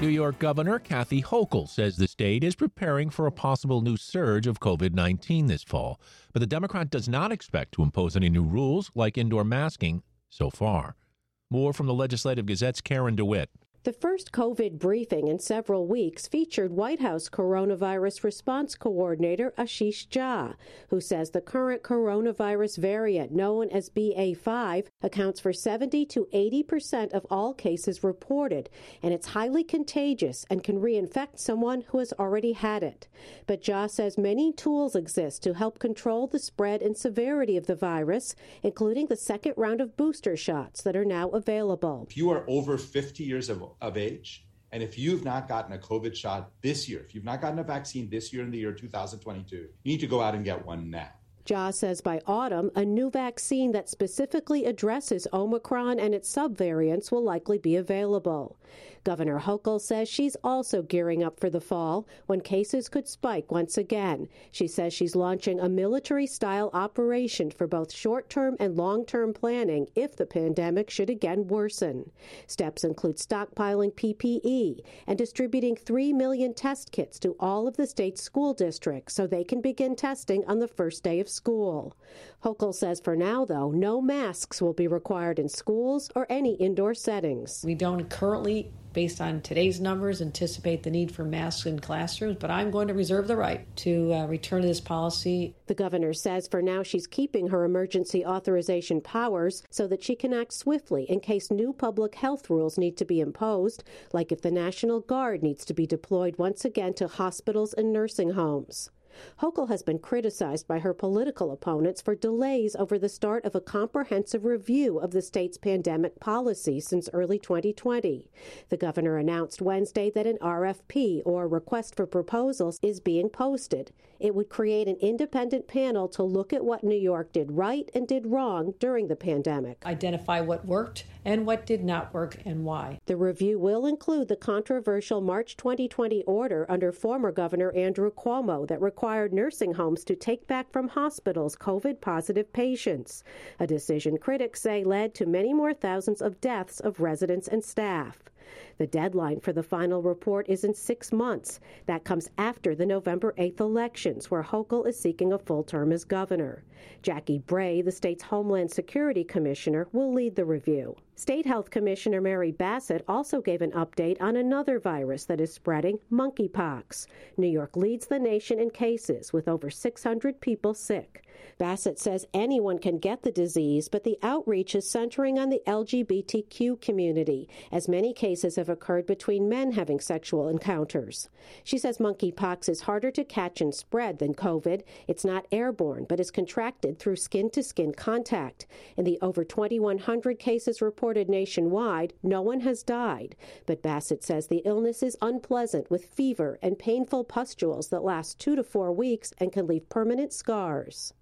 New York Governor Kathy Hochul says the state is preparing for a possible new surge of COVID 19 this fall, but the Democrat does not expect to impose any new rules like indoor masking so far. More from the Legislative Gazette's Karen DeWitt. The first COVID briefing in several weeks featured White House coronavirus response coordinator Ashish Jha, who says the current coronavirus variant, known as BA5, accounts for 70 to 80 percent of all cases reported, and it's highly contagious and can reinfect someone who has already had it. But Jha says many tools exist to help control the spread and severity of the virus, including the second round of booster shots that are now available. If you are over 50 years of of age. And if you've not gotten a COVID shot this year, if you've not gotten a vaccine this year in the year 2022, you need to go out and get one now. Jha says by autumn, a new vaccine that specifically addresses Omicron and its subvariants will likely be available. Governor Hochul says she's also gearing up for the fall when cases could spike once again. She says she's launching a military style operation for both short term and long term planning if the pandemic should again worsen. Steps include stockpiling PPE and distributing 3 million test kits to all of the state's school districts so they can begin testing on the first day of school. Hochul says for now, though, no masks will be required in schools or any indoor settings. We don't currently based on today's numbers, anticipate the need for masks in classrooms, but I'm going to reserve the right to uh, return to this policy. The governor says for now she's keeping her emergency authorization powers so that she can act swiftly in case new public health rules need to be imposed, like if the National Guard needs to be deployed once again to hospitals and nursing homes. Hochul has been criticized by her political opponents for delays over the start of a comprehensive review of the state's pandemic policy since early 2020. The governor announced Wednesday that an RFP, or request for proposals, is being posted. It would create an independent panel to look at what New York did right and did wrong during the pandemic. Identify what worked and what did not work and why. The review will include the controversial March 2020 order under former Governor Andrew Cuomo that required nursing homes to take back from hospitals COVID positive patients, a decision critics say led to many more thousands of deaths of residents and staff. The deadline for the final report is in six months. That comes after the November 8th elections, where Hochul is seeking a full term as governor. Jackie Bray, the state's Homeland Security Commissioner, will lead the review. State Health Commissioner Mary Bassett also gave an update on another virus that is spreading monkeypox. New York leads the nation in cases, with over 600 people sick. Bassett says anyone can get the disease, but the outreach is centering on the LGBTQ community, as many cases have occurred between men having sexual encounters. She says monkeypox is harder to catch and spread than COVID. It's not airborne, but is contracted through skin to skin contact. In the over 2,100 cases reported nationwide, no one has died. But Bassett says the illness is unpleasant with fever and painful pustules that last two to four weeks and can leave permanent scars.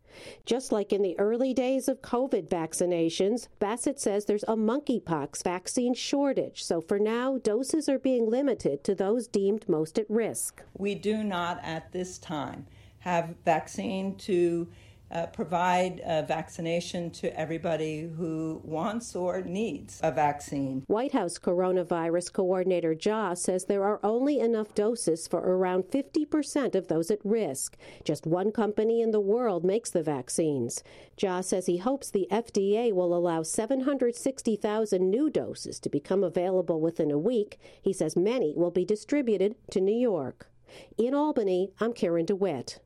Just like in the early days of COVID vaccinations, Bassett says there's a monkeypox vaccine shortage. So for now, doses are being limited to those deemed most at risk. We do not at this time have vaccine to uh, provide vaccination to everybody who wants or needs a vaccine. White House coronavirus coordinator Jha says there are only enough doses for around 50% of those at risk. Just one company in the world makes the vaccines. Jha says he hopes the FDA will allow 760,000 new doses to become available within a week. He says many will be distributed to New York. In Albany, I'm Karen DeWitt.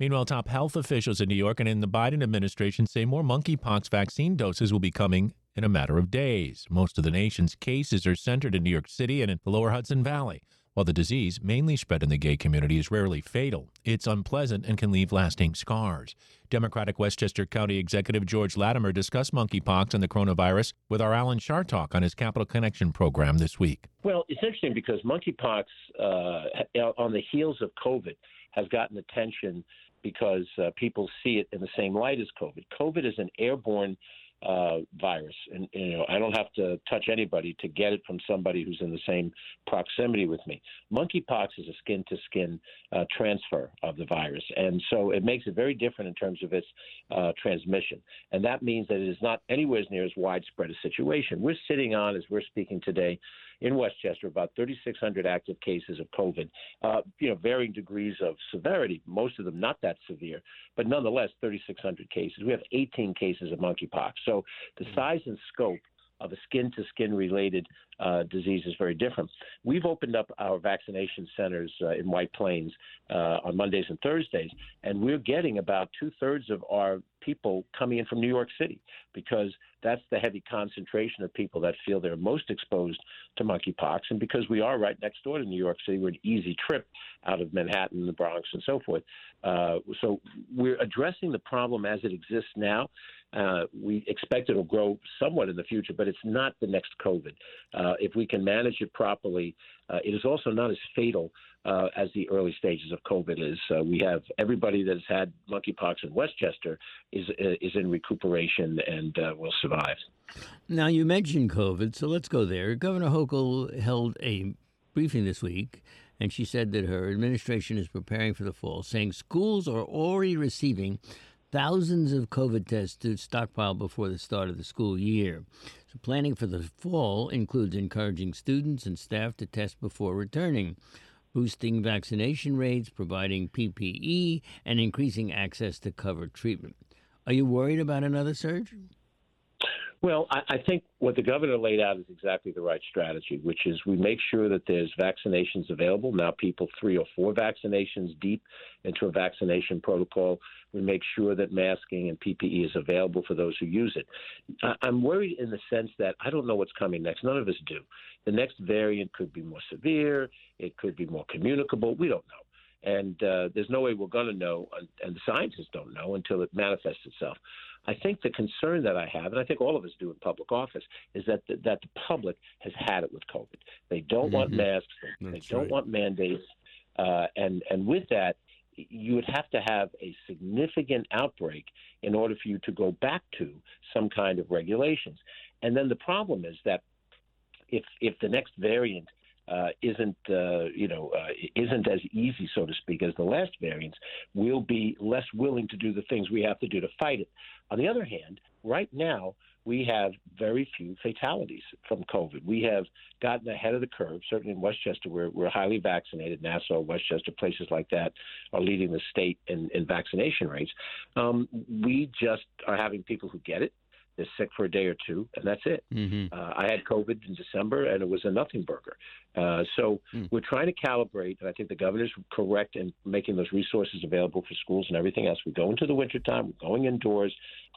Meanwhile, top health officials in New York and in the Biden administration say more monkeypox vaccine doses will be coming in a matter of days. Most of the nation's cases are centered in New York City and in the lower Hudson Valley, while the disease, mainly spread in the gay community, is rarely fatal, it's unpleasant and can leave lasting scars. Democratic Westchester County Executive George Latimer discussed monkeypox and the coronavirus with our Alan Chartock on his Capital Connection program this week. Well, it's interesting because monkeypox, uh, on the heels of COVID, has gotten attention because uh, people see it in the same light as COVID. COVID is an airborne uh, virus, and you know I don't have to touch anybody to get it from somebody who's in the same proximity with me. Monkeypox is a skin-to-skin uh, transfer of the virus, and so it makes it very different in terms of its uh, transmission, and that means that it is not anywhere near as widespread a situation. We're sitting on, as we're speaking today, in Westchester, about 3,600 active cases of COVID, uh, you know, varying degrees of severity, most of them not that severe, but nonetheless 3,600 cases. We have 18 cases of monkeypox. So the size and scope of a skin to skin related uh, disease is very different. We've opened up our vaccination centers uh, in White Plains uh, on Mondays and Thursdays, and we're getting about two thirds of our people coming in from New York City because that's the heavy concentration of people that feel they're most exposed to monkeypox. And because we are right next door to New York City, we're an easy trip out of Manhattan, the Bronx, and so forth. Uh, so we're addressing the problem as it exists now. Uh, we expect it'll grow somewhat in the future, but it's not the next COVID. Uh, if we can manage it properly, uh, it is also not as fatal uh, as the early stages of COVID is. Uh, we have everybody that has had monkeypox in Westchester is is in recuperation and will survive. Now you mentioned COVID, so let's go there. Governor Hochul held a briefing this week and she said that her administration is preparing for the fall, saying schools are already receiving thousands of COVID tests to stockpile before the start of the school year. So, planning for the fall includes encouraging students and staff to test before returning, boosting vaccination rates, providing PPE, and increasing access to COVID treatment. Are you worried about another surge? Well, I, I think what the governor laid out is exactly the right strategy, which is we make sure that there's vaccinations available. Now, people three or four vaccinations deep into a vaccination protocol. We make sure that masking and PPE is available for those who use it. I, I'm worried in the sense that I don't know what's coming next. None of us do. The next variant could be more severe, it could be more communicable. We don't know and uh, there's no way we're going to know, and the scientists don't know until it manifests itself. I think the concern that I have, and I think all of us do in public office, is that the, that the public has had it with COVID. They don't mm-hmm. want masks. They, they don't right. want mandates, uh, and and with that, you would have to have a significant outbreak in order for you to go back to some kind of regulations. And then the problem is that if if the next variant uh, isn't uh, you know uh, isn't as easy, so to speak, as the last variants, we'll be less willing to do the things we have to do to fight it. On the other hand, right now we have very few fatalities from COVID. We have gotten ahead of the curve. Certainly in Westchester, we're, we're highly vaccinated. Nassau, Westchester, places like that are leading the state in, in vaccination rates. Um, we just are having people who get it is sick for a day or two, and that's it. Mm-hmm. Uh, I had COVID in December, and it was a nothing burger. Uh, so mm. we're trying to calibrate, and I think the governor's correct in making those resources available for schools and everything else. We go into the wintertime, we're going indoors,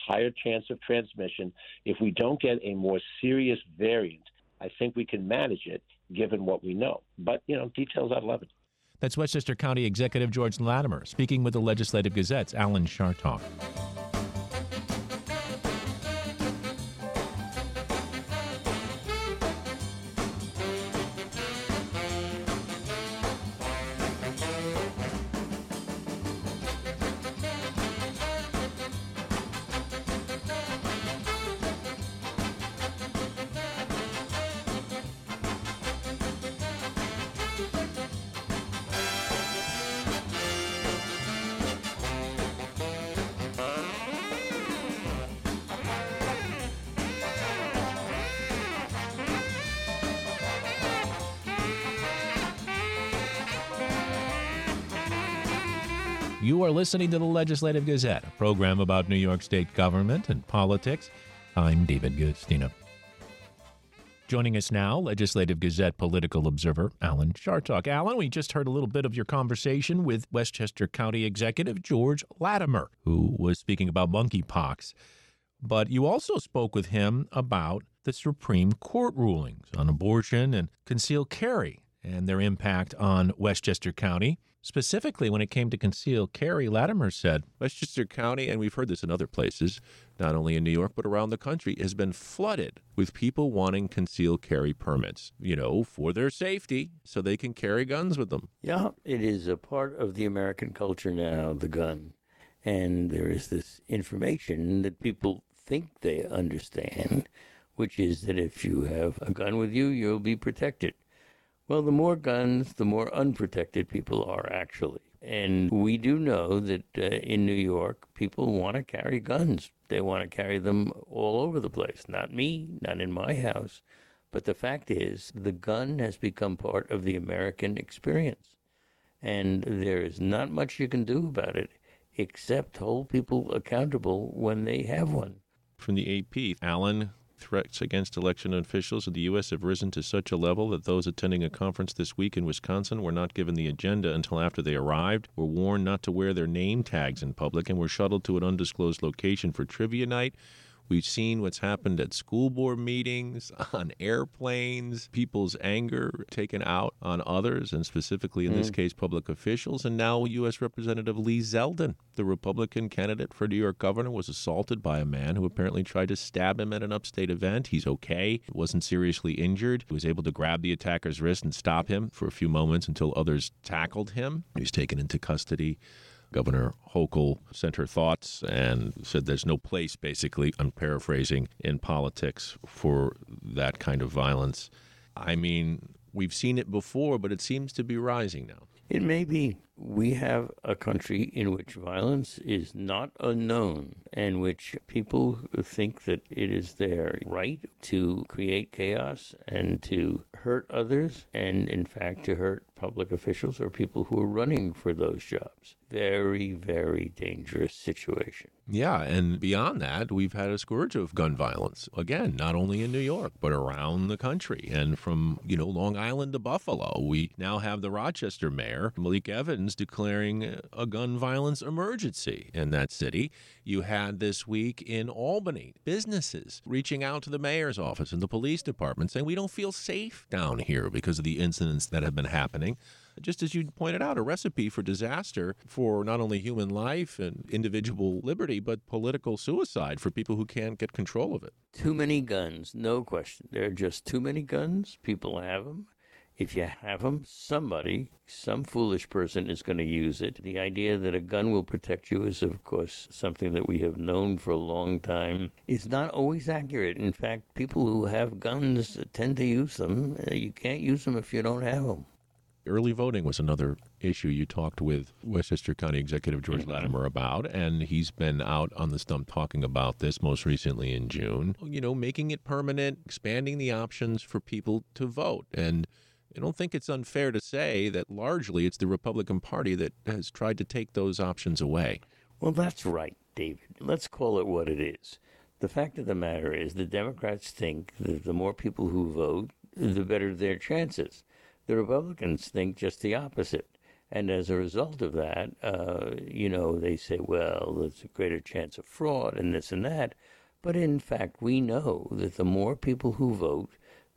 higher chance of transmission. If we don't get a more serious variant, I think we can manage it given what we know. But, you know, details at 11. That's Westchester County Executive George Latimer speaking with the Legislative Gazette's Alan Chartock. You are listening to the Legislative Gazette, a program about New York State government and politics. I'm David Guistina. Joining us now, Legislative Gazette political observer Alan Chartock. Alan, we just heard a little bit of your conversation with Westchester County Executive George Latimer, who was speaking about monkeypox. But you also spoke with him about the Supreme Court rulings on abortion and concealed carry and their impact on Westchester County. Specifically, when it came to concealed carry, Latimer said Westchester County, and we've heard this in other places, not only in New York, but around the country, has been flooded with people wanting concealed carry permits, you know, for their safety so they can carry guns with them. Yeah, it is a part of the American culture now, the gun. And there is this information that people think they understand, which is that if you have a gun with you, you'll be protected. Well, the more guns, the more unprotected people are actually. And we do know that uh, in New York, people want to carry guns. They want to carry them all over the place. Not me, not in my house. But the fact is, the gun has become part of the American experience. And there is not much you can do about it except hold people accountable when they have one. From the AP, Allen threats against election officials in the U.S. have risen to such a level that those attending a conference this week in Wisconsin were not given the agenda until after they arrived, were warned not to wear their name tags in public, and were shuttled to an undisclosed location for trivia night. We've seen what's happened at school board meetings, on airplanes, people's anger taken out on others, and specifically in mm. this case, public officials. And now, U.S. Representative Lee Zeldin, the Republican candidate for New York governor, was assaulted by a man who apparently tried to stab him at an upstate event. He's okay, wasn't seriously injured. He was able to grab the attacker's wrist and stop him for a few moments until others tackled him. He was taken into custody. Governor Hochul sent her thoughts and said there's no place, basically, I'm paraphrasing, in politics for that kind of violence. I mean, we've seen it before, but it seems to be rising now. It may be. We have a country in which violence is not unknown and which people think that it is their right to create chaos and to hurt others and, in fact, to hurt public officials or people who are running for those jobs. Very, very dangerous situation. Yeah, and beyond that, we've had a scourge of gun violence. Again, not only in New York, but around the country. And from, you know, Long Island to Buffalo, we now have the Rochester mayor, Malik Evans, declaring a gun violence emergency in that city. You had this week in Albany businesses reaching out to the mayor's office and the police department saying, We don't feel safe down here because of the incidents that have been happening just as you pointed out, a recipe for disaster for not only human life and individual liberty, but political suicide for people who can't get control of it. Too many guns, no question. There are just too many guns. People have them. If you have them, somebody, some foolish person is going to use it. The idea that a gun will protect you is, of course, something that we have known for a long time. It's not always accurate. In fact, people who have guns tend to use them. Uh, you can't use them if you don't have them. Early voting was another issue you talked with Westchester County Executive George Latimer about, and he's been out on the stump talking about this most recently in June. You know, making it permanent, expanding the options for people to vote. And I don't think it's unfair to say that largely it's the Republican Party that has tried to take those options away. Well, that's right, David. Let's call it what it is. The fact of the matter is, the Democrats think that the more people who vote, the better their chances. The Republicans think just the opposite. And as a result of that, uh, you know, they say, well, there's a greater chance of fraud and this and that. But in fact, we know that the more people who vote,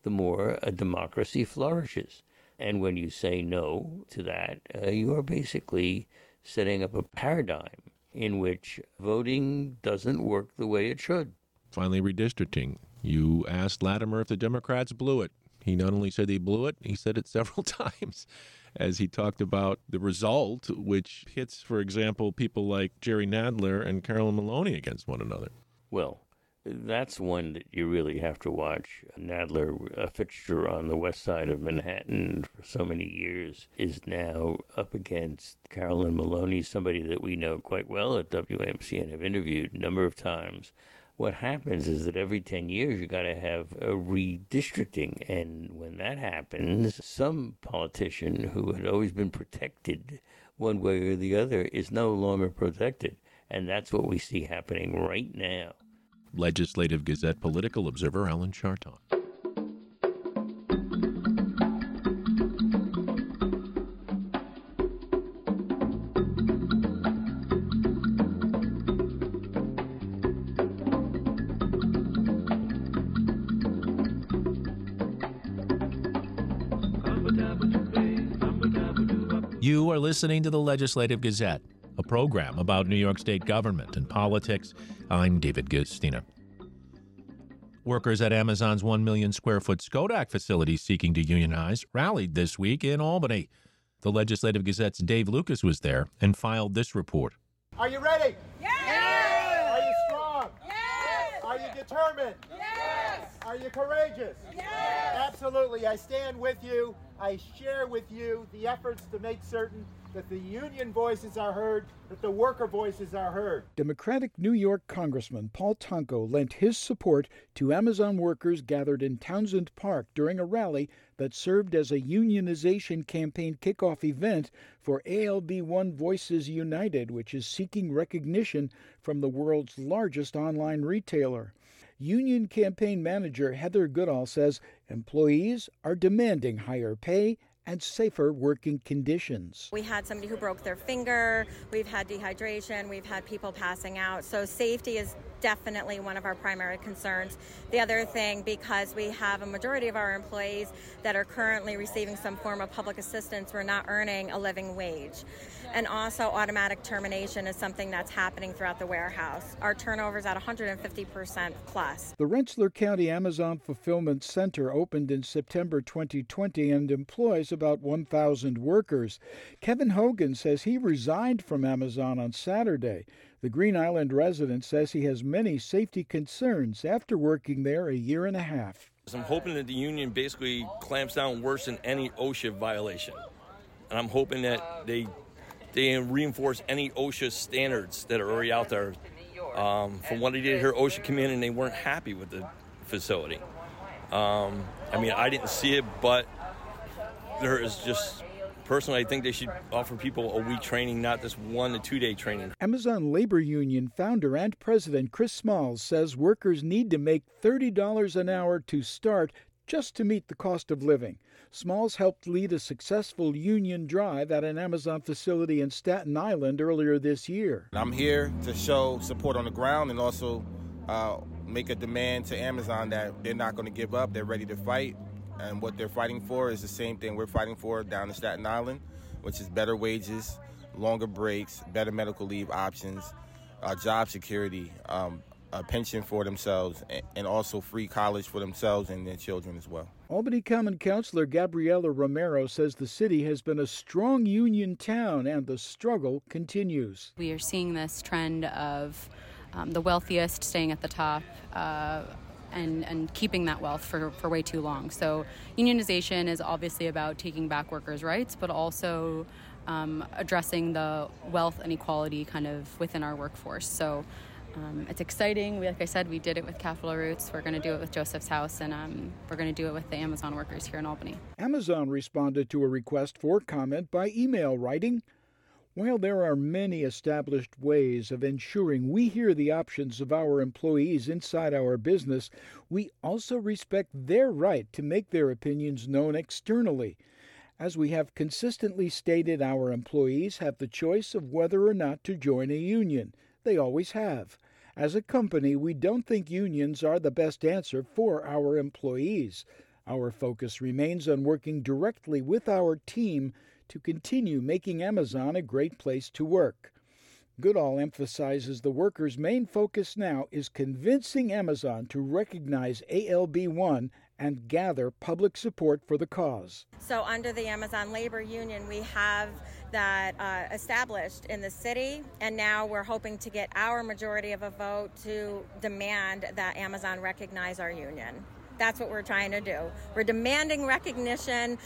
the more a democracy flourishes. And when you say no to that, uh, you are basically setting up a paradigm in which voting doesn't work the way it should. Finally, redistricting. You asked Latimer if the Democrats blew it. He not only said he blew it, he said it several times as he talked about the result, which hits, for example, people like Jerry Nadler and Carolyn Maloney against one another. Well, that's one that you really have to watch. Nadler, a fixture on the west side of Manhattan for so many years, is now up against Carolyn Maloney, somebody that we know quite well at WAMC and have interviewed a number of times. What happens is that every 10 years you got to have a redistricting. And when that happens, some politician who had always been protected one way or the other is no longer protected. And that's what we see happening right now. Legislative Gazette political observer Alan Chartock. You are listening to the Legislative Gazette, a program about New York State government and politics. I'm David Guistina. Workers at Amazon's 1 million square foot Schodack facility seeking to unionize rallied this week in Albany. The Legislative Gazette's Dave Lucas was there and filed this report. Are you ready? Yes! Are you strong? Yes! Are you determined? Yes! Are you courageous? Yes! Absolutely. I stand with you. I share with you the efforts to make certain that the union voices are heard, that the worker voices are heard. Democratic New York Congressman Paul Tonko lent his support to Amazon workers gathered in Townsend Park during a rally that served as a unionization campaign kickoff event for ALB One Voices United, which is seeking recognition from the world's largest online retailer. Union campaign manager Heather Goodall says employees are demanding higher pay and safer working conditions. We had somebody who broke their finger, we've had dehydration, we've had people passing out. So safety is definitely one of our primary concerns. The other thing, because we have a majority of our employees that are currently receiving some form of public assistance, we're not earning a living wage. And also, automatic termination is something that's happening throughout the warehouse. Our turnover is at 150% plus. The Rensselaer County Amazon Fulfillment Center opened in September 2020 and employs about 1,000 workers. Kevin Hogan says he resigned from Amazon on Saturday. The Green Island resident says he has many safety concerns after working there a year and a half. I'm hoping that the union basically clamps down worse than any OSHA violation. And I'm hoping that they they reinforce any OSHA standards that are already out there. Um, from what I did hear, OSHA came in and they weren't happy with the facility. Um, I mean, I didn't see it, but there is just personally, I think they should offer people a week training, not this one to two day training. Amazon Labor Union founder and president Chris Smalls says workers need to make $30 an hour to start just to meet the cost of living. Smalls helped lead a successful union drive at an Amazon facility in Staten Island earlier this year. I'm here to show support on the ground and also uh, make a demand to Amazon that they're not going to give up. They're ready to fight. And what they're fighting for is the same thing we're fighting for down in Staten Island, which is better wages, longer breaks, better medical leave options, uh, job security, um, a pension for themselves, and also free college for themselves and their children as well. Albany Common Councilor Gabriela Romero says the city has been a strong union town and the struggle continues. We are seeing this trend of um, the wealthiest staying at the top. Uh, and, and keeping that wealth for, for way too long. So, unionization is obviously about taking back workers' rights, but also um, addressing the wealth inequality kind of within our workforce. So, um, it's exciting. We, like I said, we did it with Capital Roots. We're going to do it with Joseph's House, and um, we're going to do it with the Amazon workers here in Albany. Amazon responded to a request for comment by email, writing, while there are many established ways of ensuring we hear the options of our employees inside our business, we also respect their right to make their opinions known externally. As we have consistently stated, our employees have the choice of whether or not to join a union. They always have. As a company, we don't think unions are the best answer for our employees. Our focus remains on working directly with our team to continue making Amazon a great place to work. Goodall emphasizes the workers' main focus now is convincing Amazon to recognize ALB1 and gather public support for the cause. So, under the Amazon Labor Union, we have that uh, established in the city, and now we're hoping to get our majority of a vote to demand that Amazon recognize our union. That's what we're trying to do. We're demanding recognition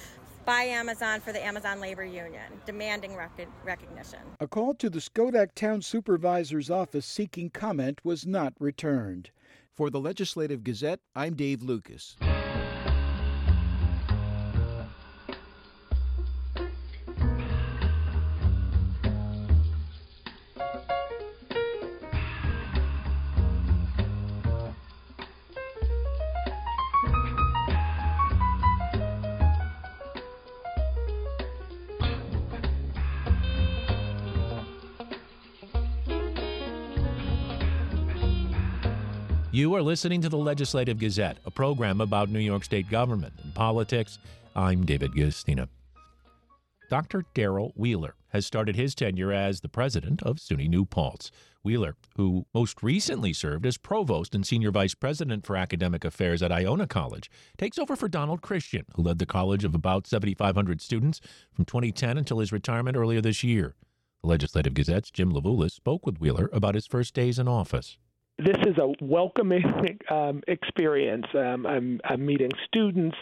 by Amazon for the Amazon Labor Union, demanding rec- recognition. A call to the Schodack Town Supervisor's office seeking comment was not returned. For the Legislative Gazette, I'm Dave Lucas. You are listening to the Legislative Gazette, a program about New York State government and politics. I'm David Guistina. Dr. Darrell Wheeler has started his tenure as the president of SUNY New Paltz. Wheeler, who most recently served as provost and senior vice president for academic affairs at Iona College, takes over for Donald Christian, who led the college of about 7,500 students from 2010 until his retirement earlier this year. The Legislative Gazette's Jim Levulis spoke with Wheeler about his first days in office this is a welcoming um, experience. Um, I'm, I'm, meeting students,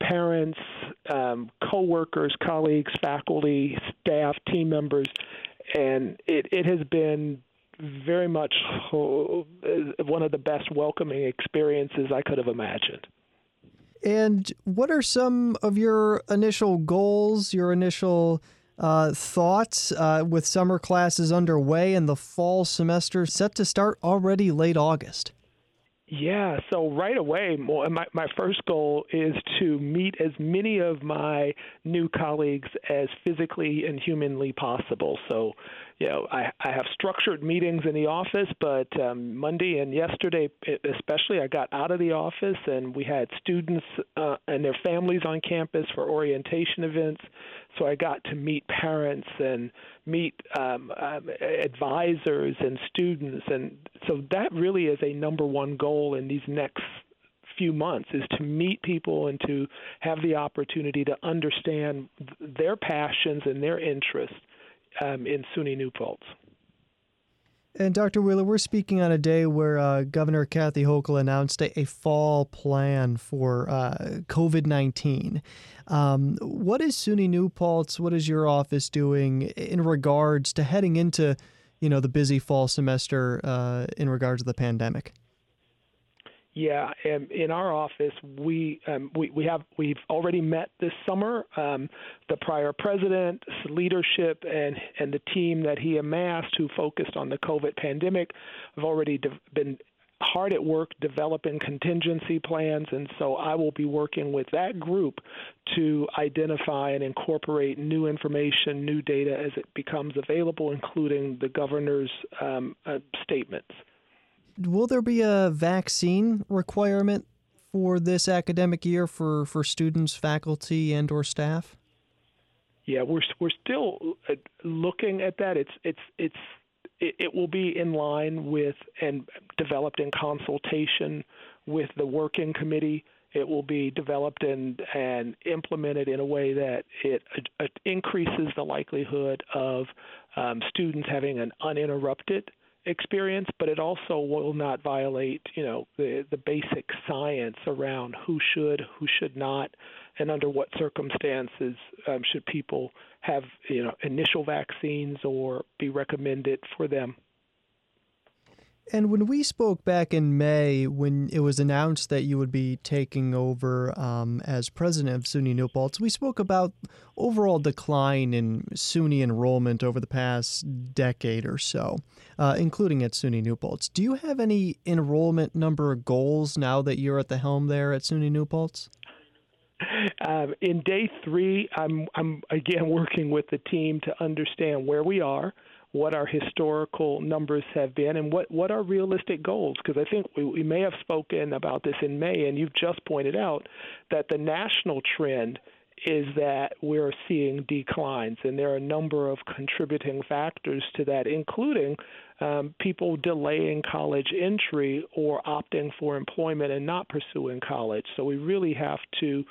parents, um, coworkers, colleagues, faculty, staff, team members, and it, it has been very much one of the best welcoming experiences I could have imagined. And what are some of your initial goals, your initial uh, thoughts uh, with summer classes underway and the fall semester set to start already late August? Yeah, so right away, my, my first goal is to meet as many of my new colleagues as physically and humanly possible. So, you know, I, I have structured meetings in the office, but um, Monday and yesterday, especially, I got out of the office and we had students uh, and their families on campus for orientation events. So I got to meet parents and meet um, um, advisors and students, and so that really is a number one goal in these next few months is to meet people and to have the opportunity to understand their passions and their interests um, in SUNY New Paltz. And Dr. Wheeler, we're speaking on a day where uh, Governor Kathy Hochul announced a, a fall plan for uh, COVID 19. Um, what is SUNY New Paltz? What is your office doing in regards to heading into you know, the busy fall semester uh, in regards to the pandemic? Yeah, and in our office, we um, we we have we've already met this summer. Um, the prior president's leadership, and and the team that he amassed, who focused on the COVID pandemic, have already de- been hard at work developing contingency plans, and so I will be working with that group to identify and incorporate new information, new data as it becomes available, including the governor's um, uh, statements will there be a vaccine requirement for this academic year for, for students, faculty, and or staff? Yeah, we're we're still uh, looking at that. It's it's it's it, it will be in line with and developed in consultation with the working committee. It will be developed and and implemented in a way that it, it uh, increases the likelihood of um, students having an uninterrupted experience, but it also will not violate, you know, the the basic science around who should, who should not, and under what circumstances um, should people have, you know, initial vaccines or be recommended for them. And when we spoke back in May, when it was announced that you would be taking over um, as president of SUNY New Paltz, we spoke about overall decline in SUNY enrollment over the past decade or so, uh, including at SUNY New Paltz. Do you have any enrollment number goals now that you're at the helm there at SUNY New Paltz? Um, in day three, I'm I'm again working with the team to understand where we are what our historical numbers have been and what, what are realistic goals. Because I think we, we may have spoken about this in May, and you've just pointed out that the national trend is that we're seeing declines, and there are a number of contributing factors to that, including um, people delaying college entry or opting for employment and not pursuing college. So we really have to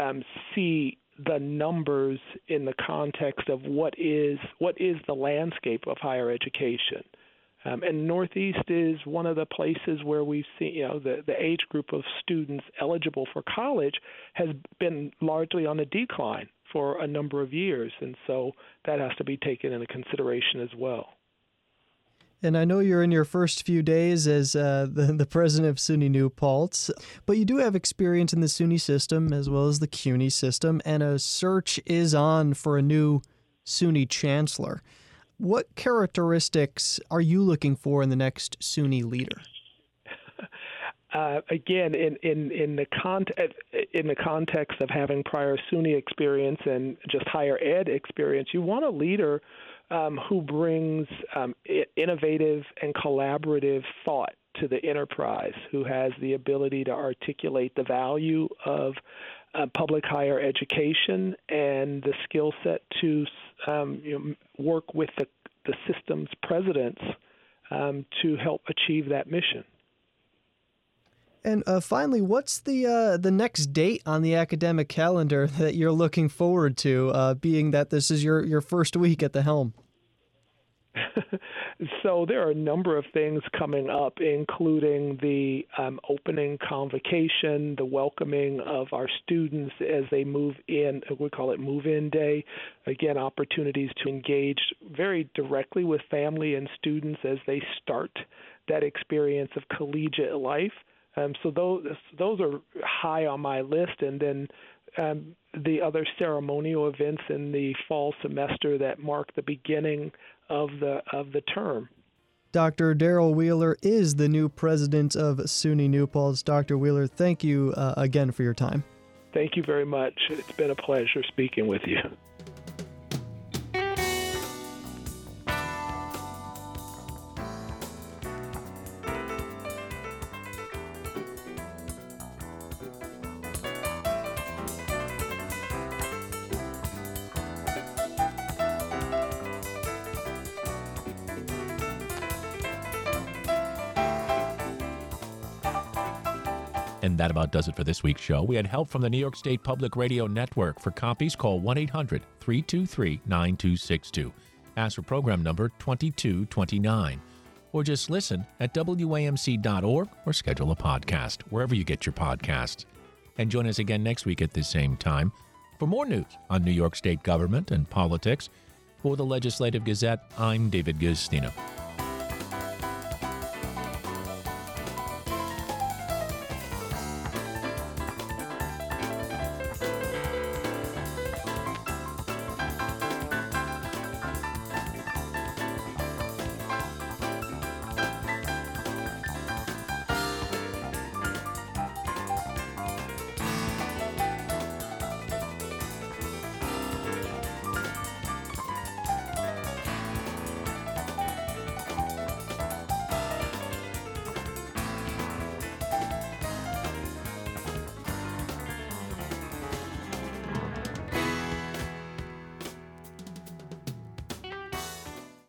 um, see the numbers in the context of what is what is the landscape of higher education. Um, and Northeast is one of the places where we've seen, you know, the, the age group of students eligible for college has been largely on a decline for a number of years. And so that has to be taken into consideration as well. And I know you're in your first few days as uh, the, the president of SUNY New Paltz, but you do have experience in the SUNY system as well as the CUNY system, and a search is on for a new SUNY chancellor. What characteristics are you looking for in the next SUNY leader? Uh, again, in in in the con- in the context of having prior SUNY experience and just higher ed experience, you want a leader um, who brings um, innovative and collaborative thought to the enterprise, who has the ability to articulate the value of uh, public higher education and the skill set to um, you know, work with the, the system's presidents um, to help achieve that mission. And uh, finally, what's the uh, the next date on the academic calendar that you're looking forward to? Uh, being that this is your your first week at the helm. so there are a number of things coming up, including the um, opening convocation, the welcoming of our students as they move in. We call it Move In Day. Again, opportunities to engage very directly with family and students as they start that experience of collegiate life. Um, so those those are high on my list, and then um, the other ceremonial events in the fall semester that mark the beginning of the of the term. Dr. Darrell Wheeler is the new president of SUNY New Paltz. Dr. Wheeler, thank you uh, again for your time. Thank you very much. It's been a pleasure speaking with you. That about does it for this week's show. We had help from the New York State Public Radio Network. For copies, call 1 800 323 9262. Ask for program number 2229. Or just listen at WAMC.org or schedule a podcast wherever you get your podcasts. And join us again next week at the same time for more news on New York State government and politics. For the Legislative Gazette, I'm David Guistina.